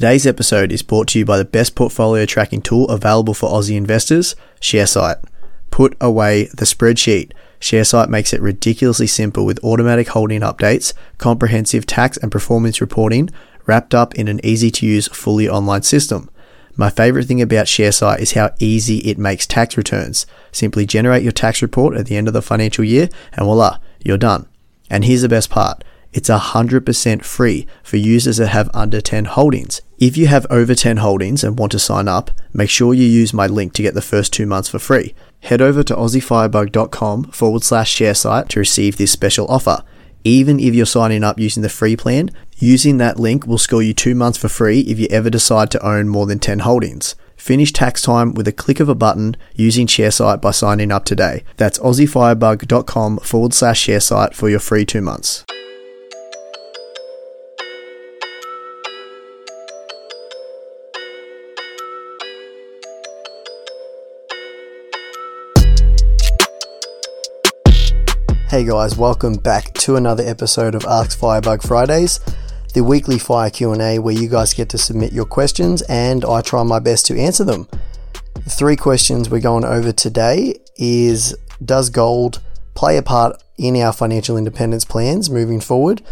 Today's episode is brought to you by the best portfolio tracking tool available for Aussie investors, Sharesight. Put away the spreadsheet. Sharesight makes it ridiculously simple with automatic holding updates, comprehensive tax and performance reporting, wrapped up in an easy to use, fully online system. My favorite thing about Sharesight is how easy it makes tax returns. Simply generate your tax report at the end of the financial year and voila, you're done. And here's the best part. It's 100% free for users that have under 10 holdings. If you have over 10 holdings and want to sign up, make sure you use my link to get the first two months for free. Head over to aussiefirebug.com forward slash Sharesight to receive this special offer. Even if you're signing up using the free plan, using that link will score you two months for free if you ever decide to own more than 10 holdings. Finish tax time with a click of a button using Sharesight by signing up today. That's aussiefirebug.com forward slash Sharesight for your free two months. Hey guys, welcome back to another episode of Ask Firebug Fridays, the weekly fire Q&A where you guys get to submit your questions and I try my best to answer them. The three questions we're going over today is does gold play a part in our financial independence plans moving forward?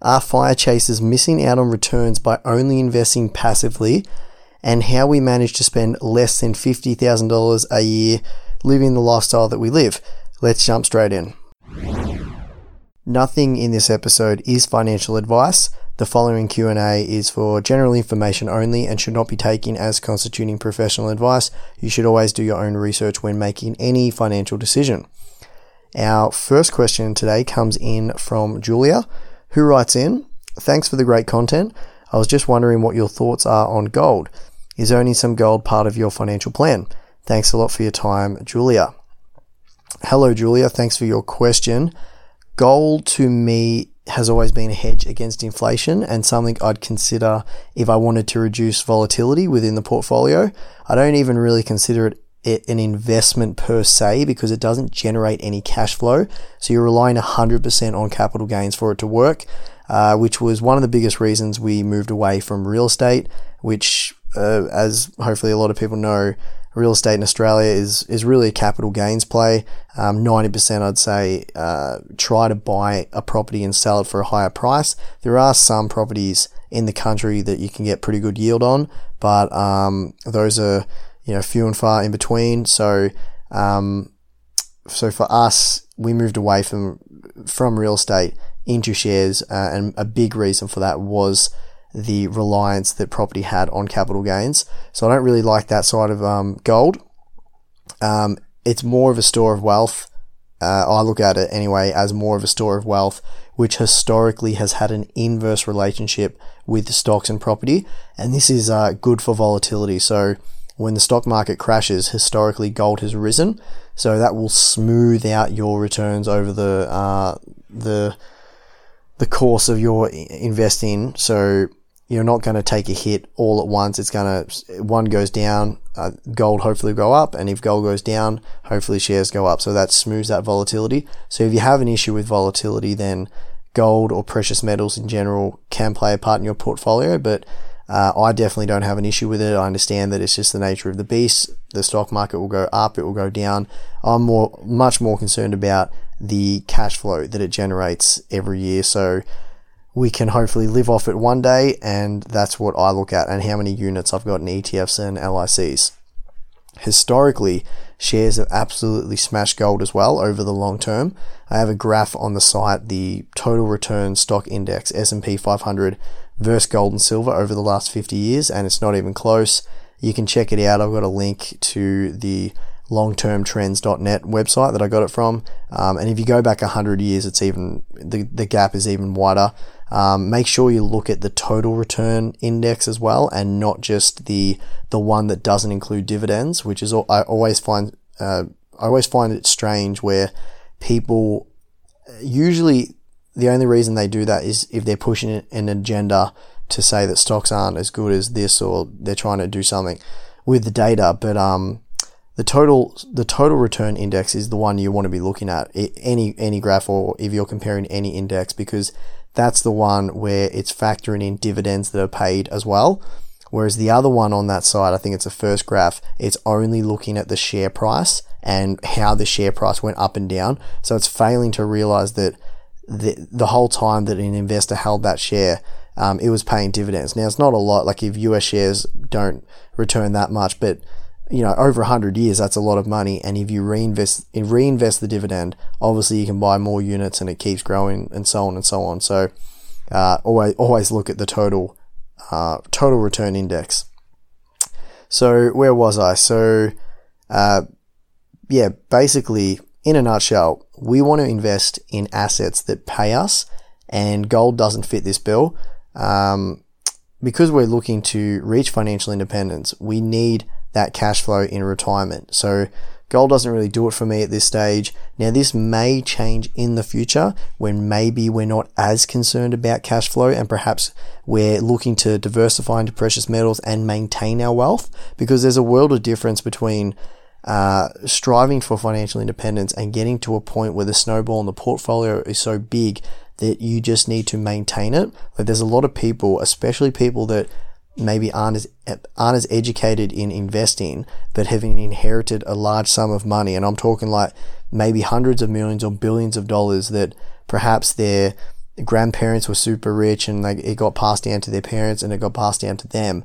Are fire chasers missing out on returns by only investing passively? And how we manage to spend less than $50,000 a year living the lifestyle that we live. Let's jump straight in. Nothing in this episode is financial advice. The following Q&A is for general information only and should not be taken as constituting professional advice. You should always do your own research when making any financial decision. Our first question today comes in from Julia, who writes in, "Thanks for the great content. I was just wondering what your thoughts are on gold. Is owning some gold part of your financial plan? Thanks a lot for your time, Julia." Hello, Julia. Thanks for your question. Gold to me has always been a hedge against inflation and something I'd consider if I wanted to reduce volatility within the portfolio. I don't even really consider it an investment per se because it doesn't generate any cash flow. So you're relying 100% on capital gains for it to work, uh, which was one of the biggest reasons we moved away from real estate, which, uh, as hopefully a lot of people know, real estate in Australia is is really a capital gains play. Um, ninety um, percent, I'd say, uh, try to buy a property and sell it for a higher price. There are some properties in the country that you can get pretty good yield on, but um, those are you know few and far in between. So um, so for us, we moved away from from real estate into shares, uh, and a big reason for that was the reliance that property had on capital gains. So I don't really like that side of um, gold. Um, it's more of a store of wealth. Uh, I look at it anyway as more of a store of wealth, which historically has had an inverse relationship with stocks and property. And this is uh, good for volatility. So when the stock market crashes, historically gold has risen. So that will smooth out your returns over the uh, the the course of your investing. So you're not going to take a hit all at once. It's going to, one goes down, uh, gold hopefully go up. And if gold goes down, hopefully shares go up. So that smooths that volatility. So if you have an issue with volatility, then gold or precious metals in general can play a part in your portfolio. But uh, I definitely don't have an issue with it. I understand that it's just the nature of the beast. The stock market will go up, it will go down. I'm more, much more concerned about the cash flow that it generates every year. So we can hopefully live off it one day, and that's what I look at, and how many units I've got in ETFs and LICs. Historically, shares have absolutely smashed gold as well over the long term. I have a graph on the site, the total return stock index S&P 500 versus gold and silver over the last 50 years, and it's not even close. You can check it out. I've got a link to the longtermtrends.net website that I got it from. Um, and if you go back 100 years, it's even, the, the gap is even wider. Um, make sure you look at the total return index as well, and not just the the one that doesn't include dividends, which is I always find uh, I always find it strange where people usually the only reason they do that is if they're pushing an agenda to say that stocks aren't as good as this, or they're trying to do something with the data. But um, the total the total return index is the one you want to be looking at any any graph or if you're comparing any index because that's the one where it's factoring in dividends that are paid as well. Whereas the other one on that side, I think it's the first graph, it's only looking at the share price and how the share price went up and down. So it's failing to realize that the, the whole time that an investor held that share, um, it was paying dividends. Now it's not a lot, like if US shares don't return that much, but you know, over 100 years, that's a lot of money. And if you reinvest, reinvest the dividend, obviously you can buy more units and it keeps growing and so on and so on. So, uh, always, always look at the total, uh, total return index. So where was I? So, uh, yeah, basically in a nutshell, we want to invest in assets that pay us and gold doesn't fit this bill. Um, because we're looking to reach financial independence, we need that cash flow in retirement. So gold doesn't really do it for me at this stage. Now this may change in the future when maybe we're not as concerned about cash flow and perhaps we're looking to diversify into precious metals and maintain our wealth because there's a world of difference between uh, striving for financial independence and getting to a point where the snowball in the portfolio is so big that you just need to maintain it. Like there's a lot of people, especially people that maybe aren't as aren't as educated in investing, but having inherited a large sum of money, and I'm talking like maybe hundreds of millions or billions of dollars that perhaps their grandparents were super rich and like it got passed down to their parents and it got passed down to them.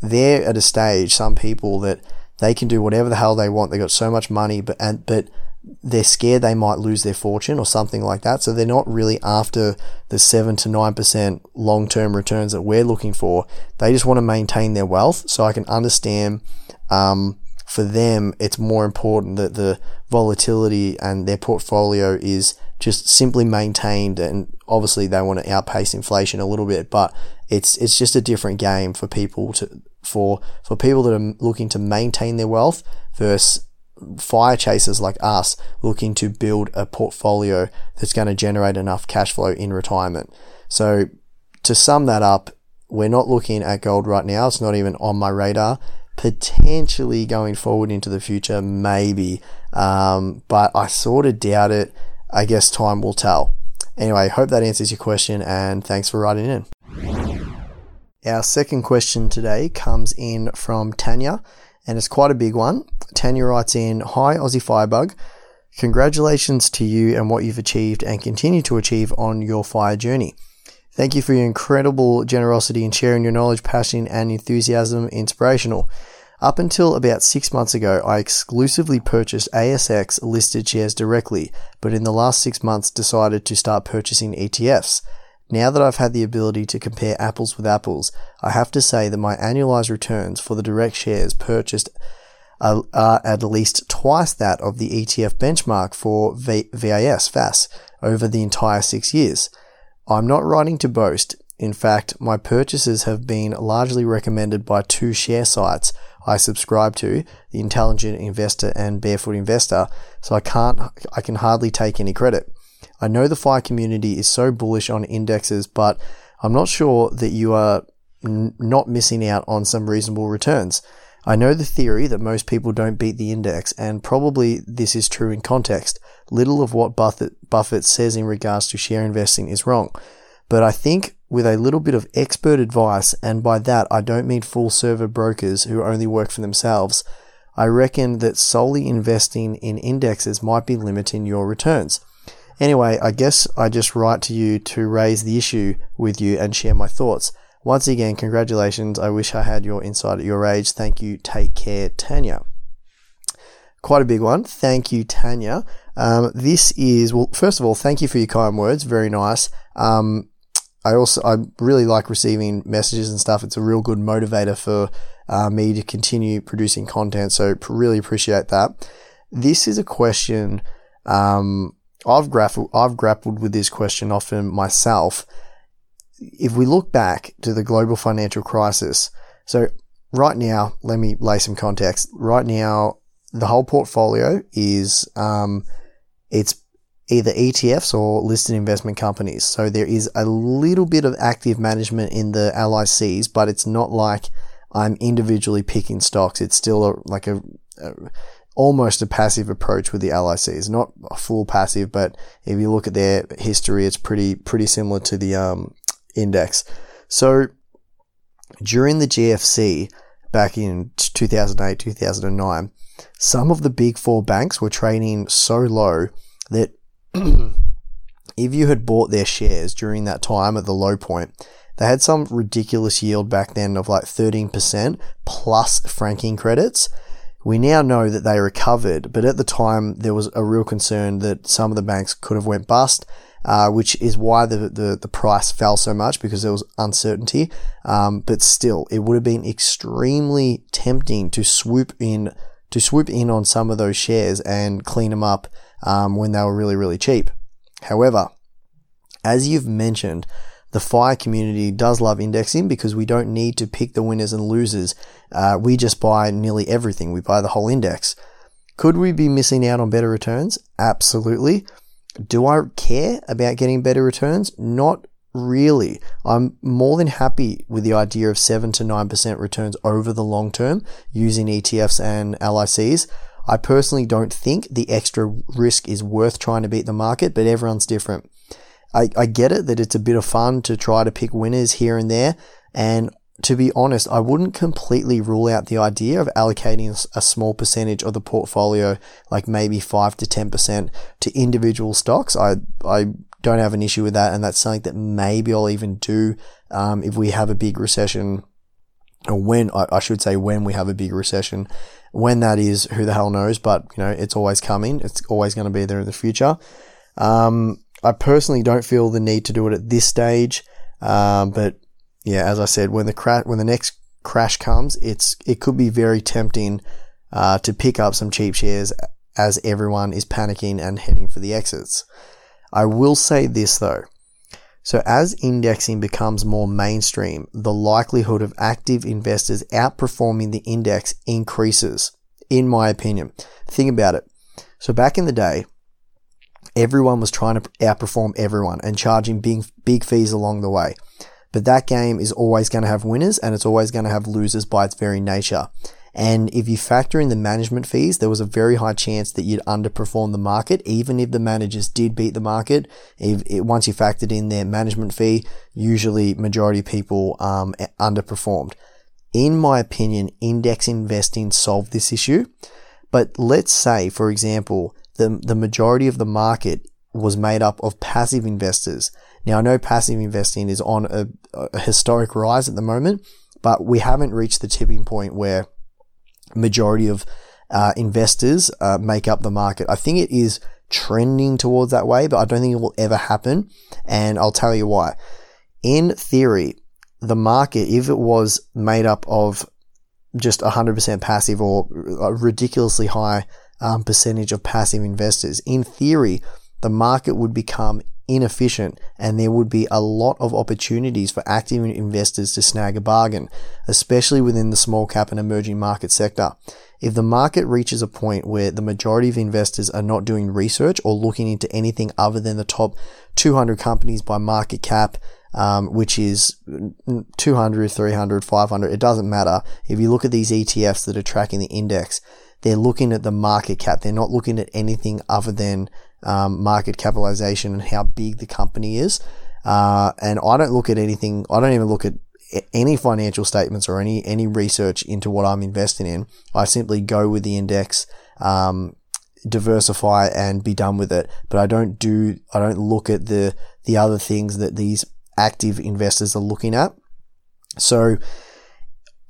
They're at a stage, some people that they can do whatever the hell they want. They got so much money, but and but they're scared they might lose their fortune or something like that. So they're not really after the seven to nine percent long term returns that we're looking for. They just want to maintain their wealth. So I can understand. Um, for them, it's more important that the volatility and their portfolio is just simply maintained. And obviously, they want to outpace inflation a little bit, but it's it's just a different game for people to for for people that are looking to maintain their wealth versus fire chasers like us looking to build a portfolio that's going to generate enough cash flow in retirement. So to sum that up, we're not looking at gold right now. It's not even on my radar. Potentially going forward into the future, maybe. Um, but I sort of doubt it. I guess time will tell. Anyway, hope that answers your question and thanks for writing in. Our second question today comes in from Tanya and it's quite a big one. Tanya writes in Hi, Aussie Firebug. Congratulations to you and what you've achieved and continue to achieve on your fire journey. Thank you for your incredible generosity in sharing your knowledge, passion, and enthusiasm. Inspirational. Up until about six months ago, I exclusively purchased ASX listed shares directly, but in the last six months decided to start purchasing ETFs. Now that I've had the ability to compare apples with apples, I have to say that my annualized returns for the direct shares purchased are, at least twice that of the ETF benchmark for VAS, VAS over the entire six years. I'm not writing to boast. In fact, my purchases have been largely recommended by two share sites I subscribe to, the Intelligent Investor and Barefoot Investor, so I can't I can hardly take any credit. I know the FIRE community is so bullish on indexes, but I'm not sure that you are n- not missing out on some reasonable returns. I know the theory that most people don't beat the index, and probably this is true in context. Little of what Buffett, Buffett says in regards to share investing is wrong. But I think with a little bit of expert advice, and by that I don't mean full server brokers who only work for themselves, I reckon that solely investing in indexes might be limiting your returns. Anyway, I guess I just write to you to raise the issue with you and share my thoughts. Once again, congratulations. I wish I had your insight at your age. Thank you. Take care, Tanya. Quite a big one. Thank you, Tanya. Um, this is, well, first of all, thank you for your kind words. Very nice. Um, I also, I really like receiving messages and stuff. It's a real good motivator for uh, me to continue producing content. So really appreciate that. This is a question, um, I've grappled, I've grappled with this question often myself. If we look back to the global financial crisis, so right now, let me lay some context. Right now, the whole portfolio is, um, it's either ETFs or listed investment companies. So there is a little bit of active management in the LICs, but it's not like I'm individually picking stocks. It's still a, like a, a almost a passive approach with the LICs. Not a full passive, but if you look at their history, it's pretty pretty similar to the um, index. So during the GFC back in 2008, 2009, some of the big four banks were trading so low that if you had bought their shares during that time at the low point, they had some ridiculous yield back then of like 13% plus franking credits. We now know that they recovered, but at the time there was a real concern that some of the banks could have went bust, uh, which is why the, the, the price fell so much because there was uncertainty. Um, but still, it would have been extremely tempting to swoop in to swoop in on some of those shares and clean them up um, when they were really really cheap. However, as you've mentioned, the FIRE community does love indexing because we don't need to pick the winners and losers. Uh, we just buy nearly everything. We buy the whole index. Could we be missing out on better returns? Absolutely. Do I care about getting better returns? Not really. I'm more than happy with the idea of 7 to 9% returns over the long term using ETFs and LICs. I personally don't think the extra risk is worth trying to beat the market, but everyone's different. I, I get it that it's a bit of fun to try to pick winners here and there. And to be honest, I wouldn't completely rule out the idea of allocating a small percentage of the portfolio, like maybe 5 to 10% to individual stocks. I, I don't have an issue with that. And that's something that maybe I'll even do um, if we have a big recession or when I, should say when we have a big recession. When that is, who the hell knows? But you know, it's always coming. It's always going to be there in the future. Um, I personally don't feel the need to do it at this stage. Um, but yeah, as I said, when the when the next crash comes, it's it could be very tempting uh, to pick up some cheap shares as everyone is panicking and heading for the exits. I will say this though. So as indexing becomes more mainstream, the likelihood of active investors outperforming the index increases, in my opinion. Think about it. So back in the day, Everyone was trying to outperform everyone and charging big, big fees along the way. But that game is always going to have winners and it's always going to have losers by its very nature. And if you factor in the management fees, there was a very high chance that you'd underperform the market, even if the managers did beat the market. If it, once you factored in their management fee, usually majority people um, underperformed. In my opinion, index investing solved this issue. But let's say, for example, the, the majority of the market was made up of passive investors. Now I know passive investing is on a, a historic rise at the moment, but we haven't reached the tipping point where majority of uh, investors uh, make up the market. I think it is trending towards that way, but I don't think it will ever happen. And I'll tell you why. In theory, the market, if it was made up of just 100% passive or ridiculously high um, percentage of passive investors. In theory, the market would become inefficient and there would be a lot of opportunities for active investors to snag a bargain, especially within the small cap and emerging market sector. If the market reaches a point where the majority of investors are not doing research or looking into anything other than the top 200 companies by market cap, um, which is 200, 300, 500, it doesn't matter. If you look at these ETFs that are tracking the index, they're looking at the market cap. They're not looking at anything other than um, market capitalization and how big the company is. Uh, and I don't look at anything. I don't even look at any financial statements or any any research into what I'm investing in. I simply go with the index, um, diversify, and be done with it. But I don't do. I don't look at the the other things that these active investors are looking at. So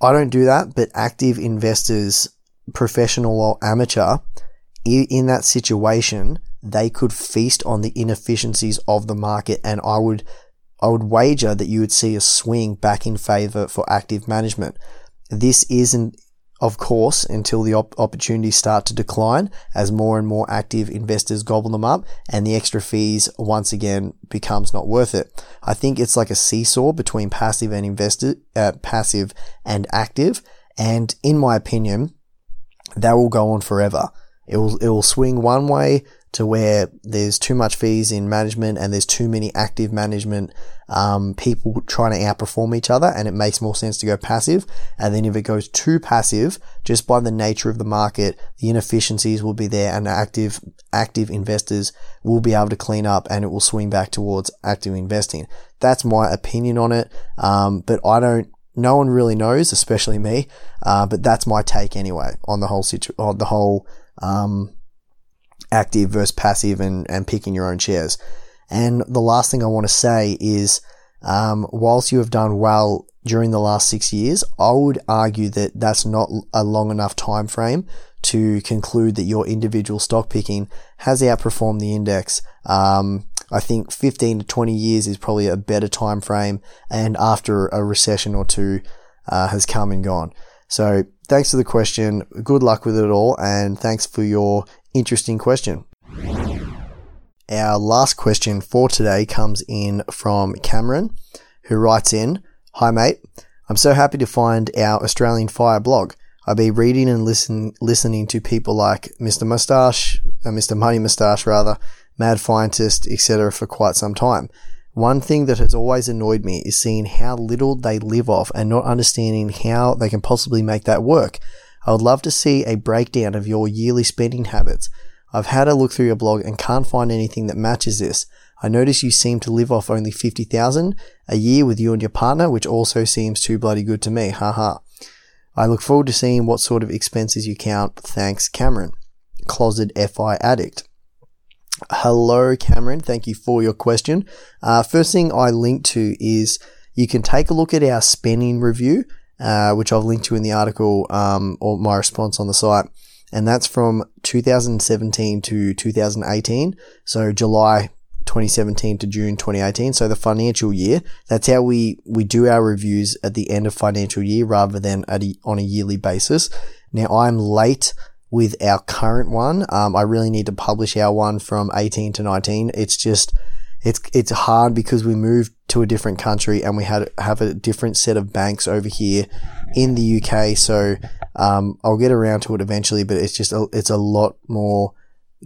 I don't do that. But active investors professional or amateur, in that situation, they could feast on the inefficiencies of the market. And I would, I would wager that you would see a swing back in favor for active management. This isn't, of course, until the op- opportunities start to decline as more and more active investors gobble them up and the extra fees once again becomes not worth it. I think it's like a seesaw between passive and investor, uh, passive and active. And in my opinion, that will go on forever. It will, it will swing one way to where there's too much fees in management and there's too many active management um, people trying to outperform each other and it makes more sense to go passive. And then if it goes too passive just by the nature of the market the inefficiencies will be there and active active investors will be able to clean up and it will swing back towards active investing. That's my opinion on it. Um, but i don't no one really knows, especially me. Uh, but that's my take anyway on the whole situ- on the whole um, active versus passive and, and picking your own shares. And the last thing I want to say is, um, whilst you have done well during the last six years, I would argue that that's not a long enough time frame to conclude that your individual stock picking has outperformed the index. Um, I think 15 to 20 years is probably a better time frame, and after a recession or two uh, has come and gone. So, thanks for the question. Good luck with it all, and thanks for your interesting question. Our last question for today comes in from Cameron, who writes in Hi, mate. I'm so happy to find our Australian Fire blog. I've be reading and listen, listening to people like Mr. Mustache, uh, Mr. Money Mustache, rather, Mad Fientist, etc. for quite some time. One thing that has always annoyed me is seeing how little they live off and not understanding how they can possibly make that work. I would love to see a breakdown of your yearly spending habits. I've had a look through your blog and can't find anything that matches this. I notice you seem to live off only 50,000 a year with you and your partner, which also seems too bloody good to me. Haha. I look forward to seeing what sort of expenses you count. Thanks, Cameron. Closet FI addict. Hello, Cameron. Thank you for your question. Uh, first thing I link to is you can take a look at our spending review, uh, which I've linked to in the article um, or my response on the site. And that's from 2017 to 2018. So July 2017 to June 2018. So the financial year. That's how we, we do our reviews at the end of financial year rather than at a, on a yearly basis. Now I'm late with our current one. Um, I really need to publish our one from 18 to 19. It's just, it's, it's hard because we moved to a different country and we had, have a different set of banks over here in the UK. So, um, I'll get around to it eventually, but it's just, a, it's a lot more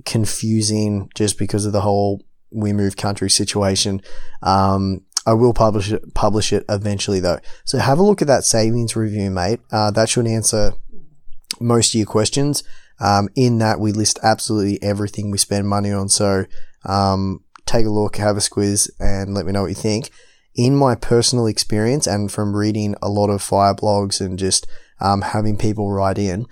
confusing just because of the whole we move country situation. Um, I will publish it, publish it eventually though. So have a look at that savings review, mate. Uh, that should answer most of your questions. Um, in that we list absolutely everything we spend money on. So, um, take a look, have a squiz and let me know what you think. In my personal experience and from reading a lot of fire blogs and just, um, having people write in,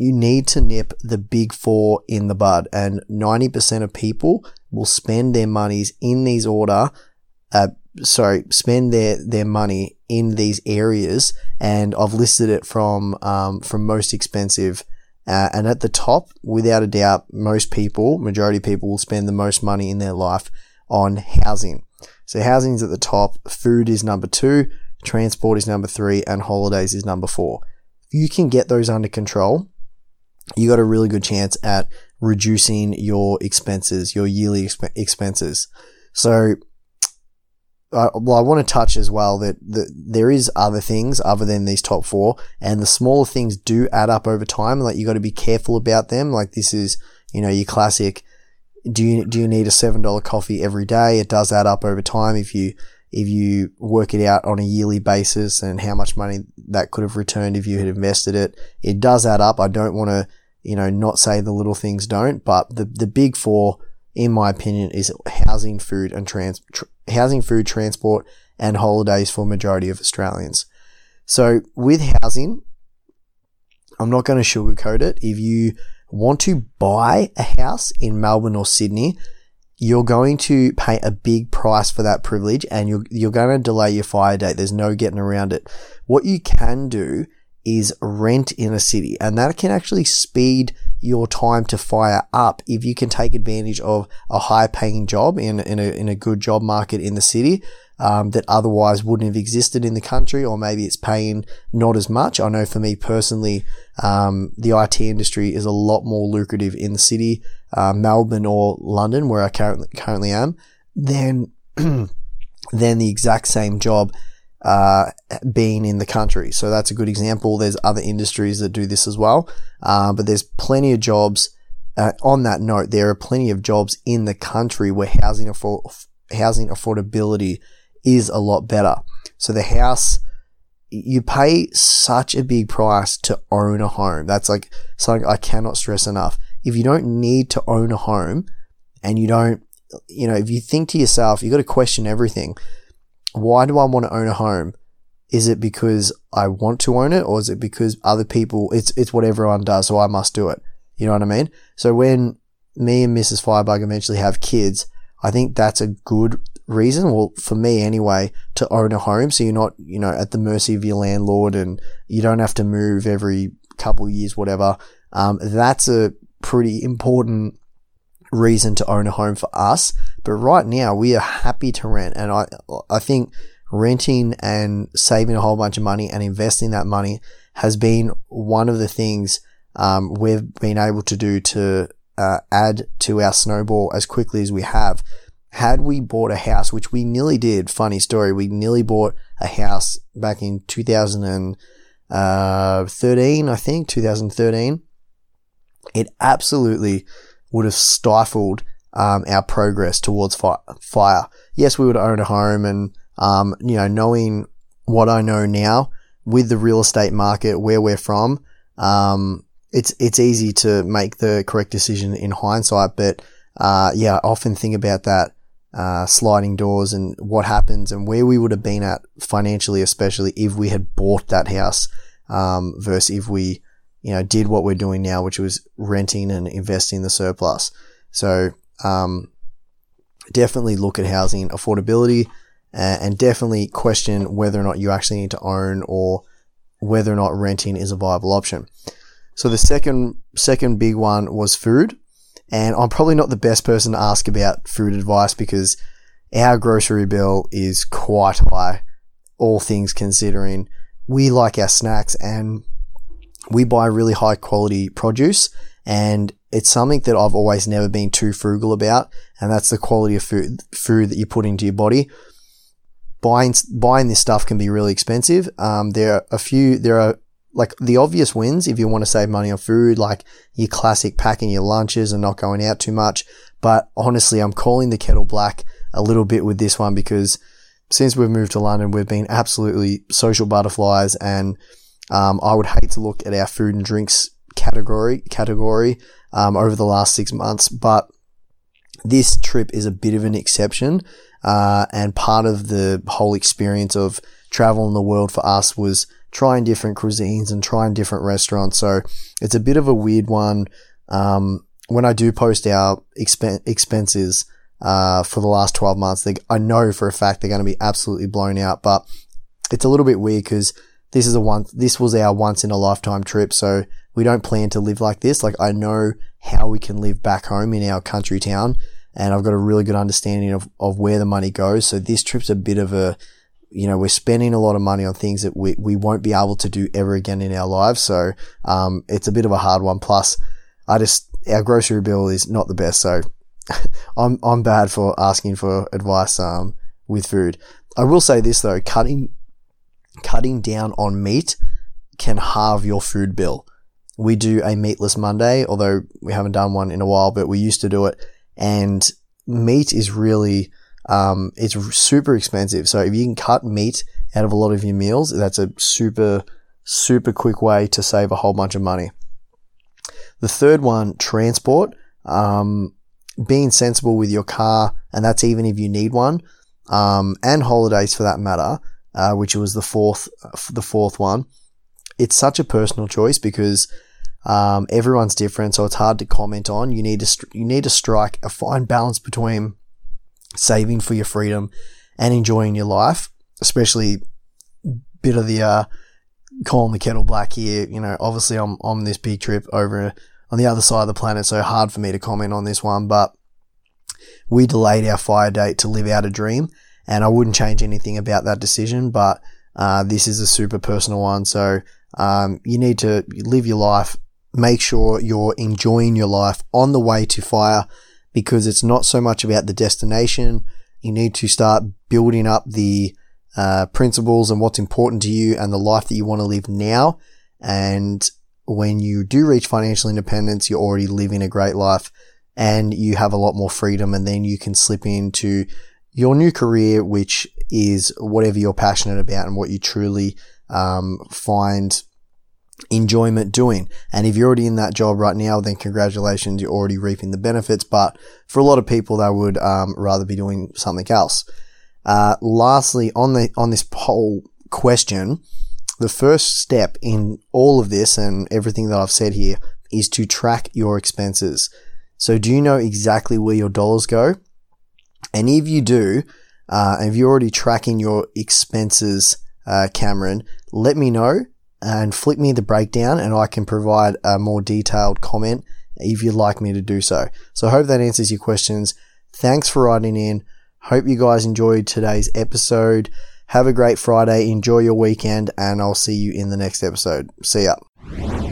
you need to nip the big four in the bud and 90% of people will spend their monies in these order, uh, sorry, spend their, their money in these areas. And I've listed it from, um, from most expensive. Uh, and at the top, without a doubt, most people, majority of people will spend the most money in their life on housing. So housing is at the top, food is number two, transport is number three, and holidays is number four. If you can get those under control, you got a really good chance at reducing your expenses, your yearly exp- expenses. So well, I want to touch as well that the, there is other things other than these top four, and the smaller things do add up over time. Like you got to be careful about them. Like this is, you know, your classic. Do you do you need a seven dollar coffee every day? It does add up over time if you if you work it out on a yearly basis and how much money that could have returned if you had invested it. It does add up. I don't want to, you know, not say the little things don't, but the the big four in my opinion, is housing, food, and trans, tr- housing, food, transport, and holidays for majority of Australians. So with housing, I'm not going to sugarcoat it. If you want to buy a house in Melbourne or Sydney, you're going to pay a big price for that privilege and you're, you're going to delay your fire date. There's no getting around it. What you can do is rent in a city and that can actually speed your time to fire up if you can take advantage of a high paying job in, in, a, in a good job market in the city um, that otherwise wouldn't have existed in the country, or maybe it's paying not as much. I know for me personally, um, the IT industry is a lot more lucrative in the city, uh, Melbourne or London, where I currently currently am, than than the exact same job uh, being in the country. So that's a good example. There's other industries that do this as well, uh, but there's plenty of jobs. Uh, on that note, there are plenty of jobs in the country where housing afford- housing affordability is a lot better. So the house, you pay such a big price to own a home. That's like something I cannot stress enough. If you don't need to own a home and you don't, you know, if you think to yourself, you got to question everything why do I want to own a home is it because I want to own it or is it because other people, it's, it's what everyone does. So I must do it. You know what I mean? So when me and Mrs. Firebug eventually have kids, I think that's a good reason. Well, for me anyway, to own a home. So you're not, you know, at the mercy of your landlord and you don't have to move every couple years, whatever. Um, that's a pretty important reason to own a home for us. But right now we are happy to rent. And I, I think renting and saving a whole bunch of money and investing that money has been one of the things um, we've been able to do to uh, add to our snowball as quickly as we have. Had we bought a house, which we nearly did, funny story, we nearly bought a house back in 2013, uh, I think, 2013. It absolutely would have stifled um, our progress towards fi- fire. Yes, we would own a home and, um, you know, knowing what I know now with the real estate market, where we're from, um, it's, it's easy to make the correct decision in hindsight. But, uh, yeah, I often think about that, uh, sliding doors and what happens and where we would have been at financially, especially if we had bought that house, um, versus if we, you know, did what we're doing now, which was renting and investing the surplus. So, um, definitely look at housing affordability and definitely question whether or not you actually need to own or whether or not renting is a viable option. So the second, second big one was food. And I'm probably not the best person to ask about food advice because our grocery bill is quite high, all things considering. We like our snacks and we buy really high quality produce and it's something that I've always never been too frugal about. And that's the quality of food, food that you put into your body. Buying, buying this stuff can be really expensive. Um, there are a few, there are like the obvious wins if you want to save money on food, like your classic packing your lunches and not going out too much. But honestly, I'm calling the kettle black a little bit with this one because since we've moved to London, we've been absolutely social butterflies and um, I would hate to look at our food and drinks category category um, over the last six months, but this trip is a bit of an exception, uh, and part of the whole experience of travel in the world for us was trying different cuisines and trying different restaurants. So it's a bit of a weird one. Um, when I do post our expen- expenses uh, for the last 12 months, they, I know for a fact they're going to be absolutely blown out, but it's a little bit weird because this is a one, this was our once in a lifetime trip. So we don't plan to live like this. Like I know how we can live back home in our country town and I've got a really good understanding of, of where the money goes. So this trip's a bit of a, you know, we're spending a lot of money on things that we, we won't be able to do ever again in our lives. So, um, it's a bit of a hard one. Plus, I just, our grocery bill is not the best. So I'm, I'm bad for asking for advice, um, with food. I will say this though, cutting cutting down on meat can halve your food bill. We do a meatless Monday, although we haven't done one in a while, but we used to do it. And meat is really, um, it's super expensive. So if you can cut meat out of a lot of your meals, that's a super, super quick way to save a whole bunch of money. The third one, transport. Um, being sensible with your car, and that's even if you need one, um, and holidays for that matter uh, which was the fourth, the fourth one. It's such a personal choice because um, everyone's different, so it's hard to comment on. You need to you need to strike a fine balance between saving for your freedom and enjoying your life, especially bit of the uh, calling the kettle black here. You know, obviously I'm on this big trip over on the other side of the planet, so hard for me to comment on this one. But we delayed our fire date to live out a dream, and I wouldn't change anything about that decision, but uh, this is a super personal one. So um, you need to live your life. Make sure you're enjoying your life on the way to fire because it's not so much about the destination. You need to start building up the uh, principles and what's important to you and the life that you want to live now. And when you do reach financial independence, you're already living a great life and you have a lot more freedom and then you can slip into your new career, which is whatever you're passionate about and what you truly um, find enjoyment doing. And if you're already in that job right now, then congratulations, you're already reaping the benefits. But for a lot of people, they would um, rather be doing something else. Uh, lastly, on the on this whole question, the first step in all of this and everything that I've said here is to track your expenses. So do you know exactly where your dollars go? And if you do, uh, if you're already tracking your expenses, uh, Cameron, let me know and flick me the breakdown and I can provide a more detailed comment if you'd like me to do so. So I hope that answers your questions. Thanks for writing in. Hope you guys enjoyed today's episode. Have a great Friday. Enjoy your weekend and I'll see you in the next episode. See ya.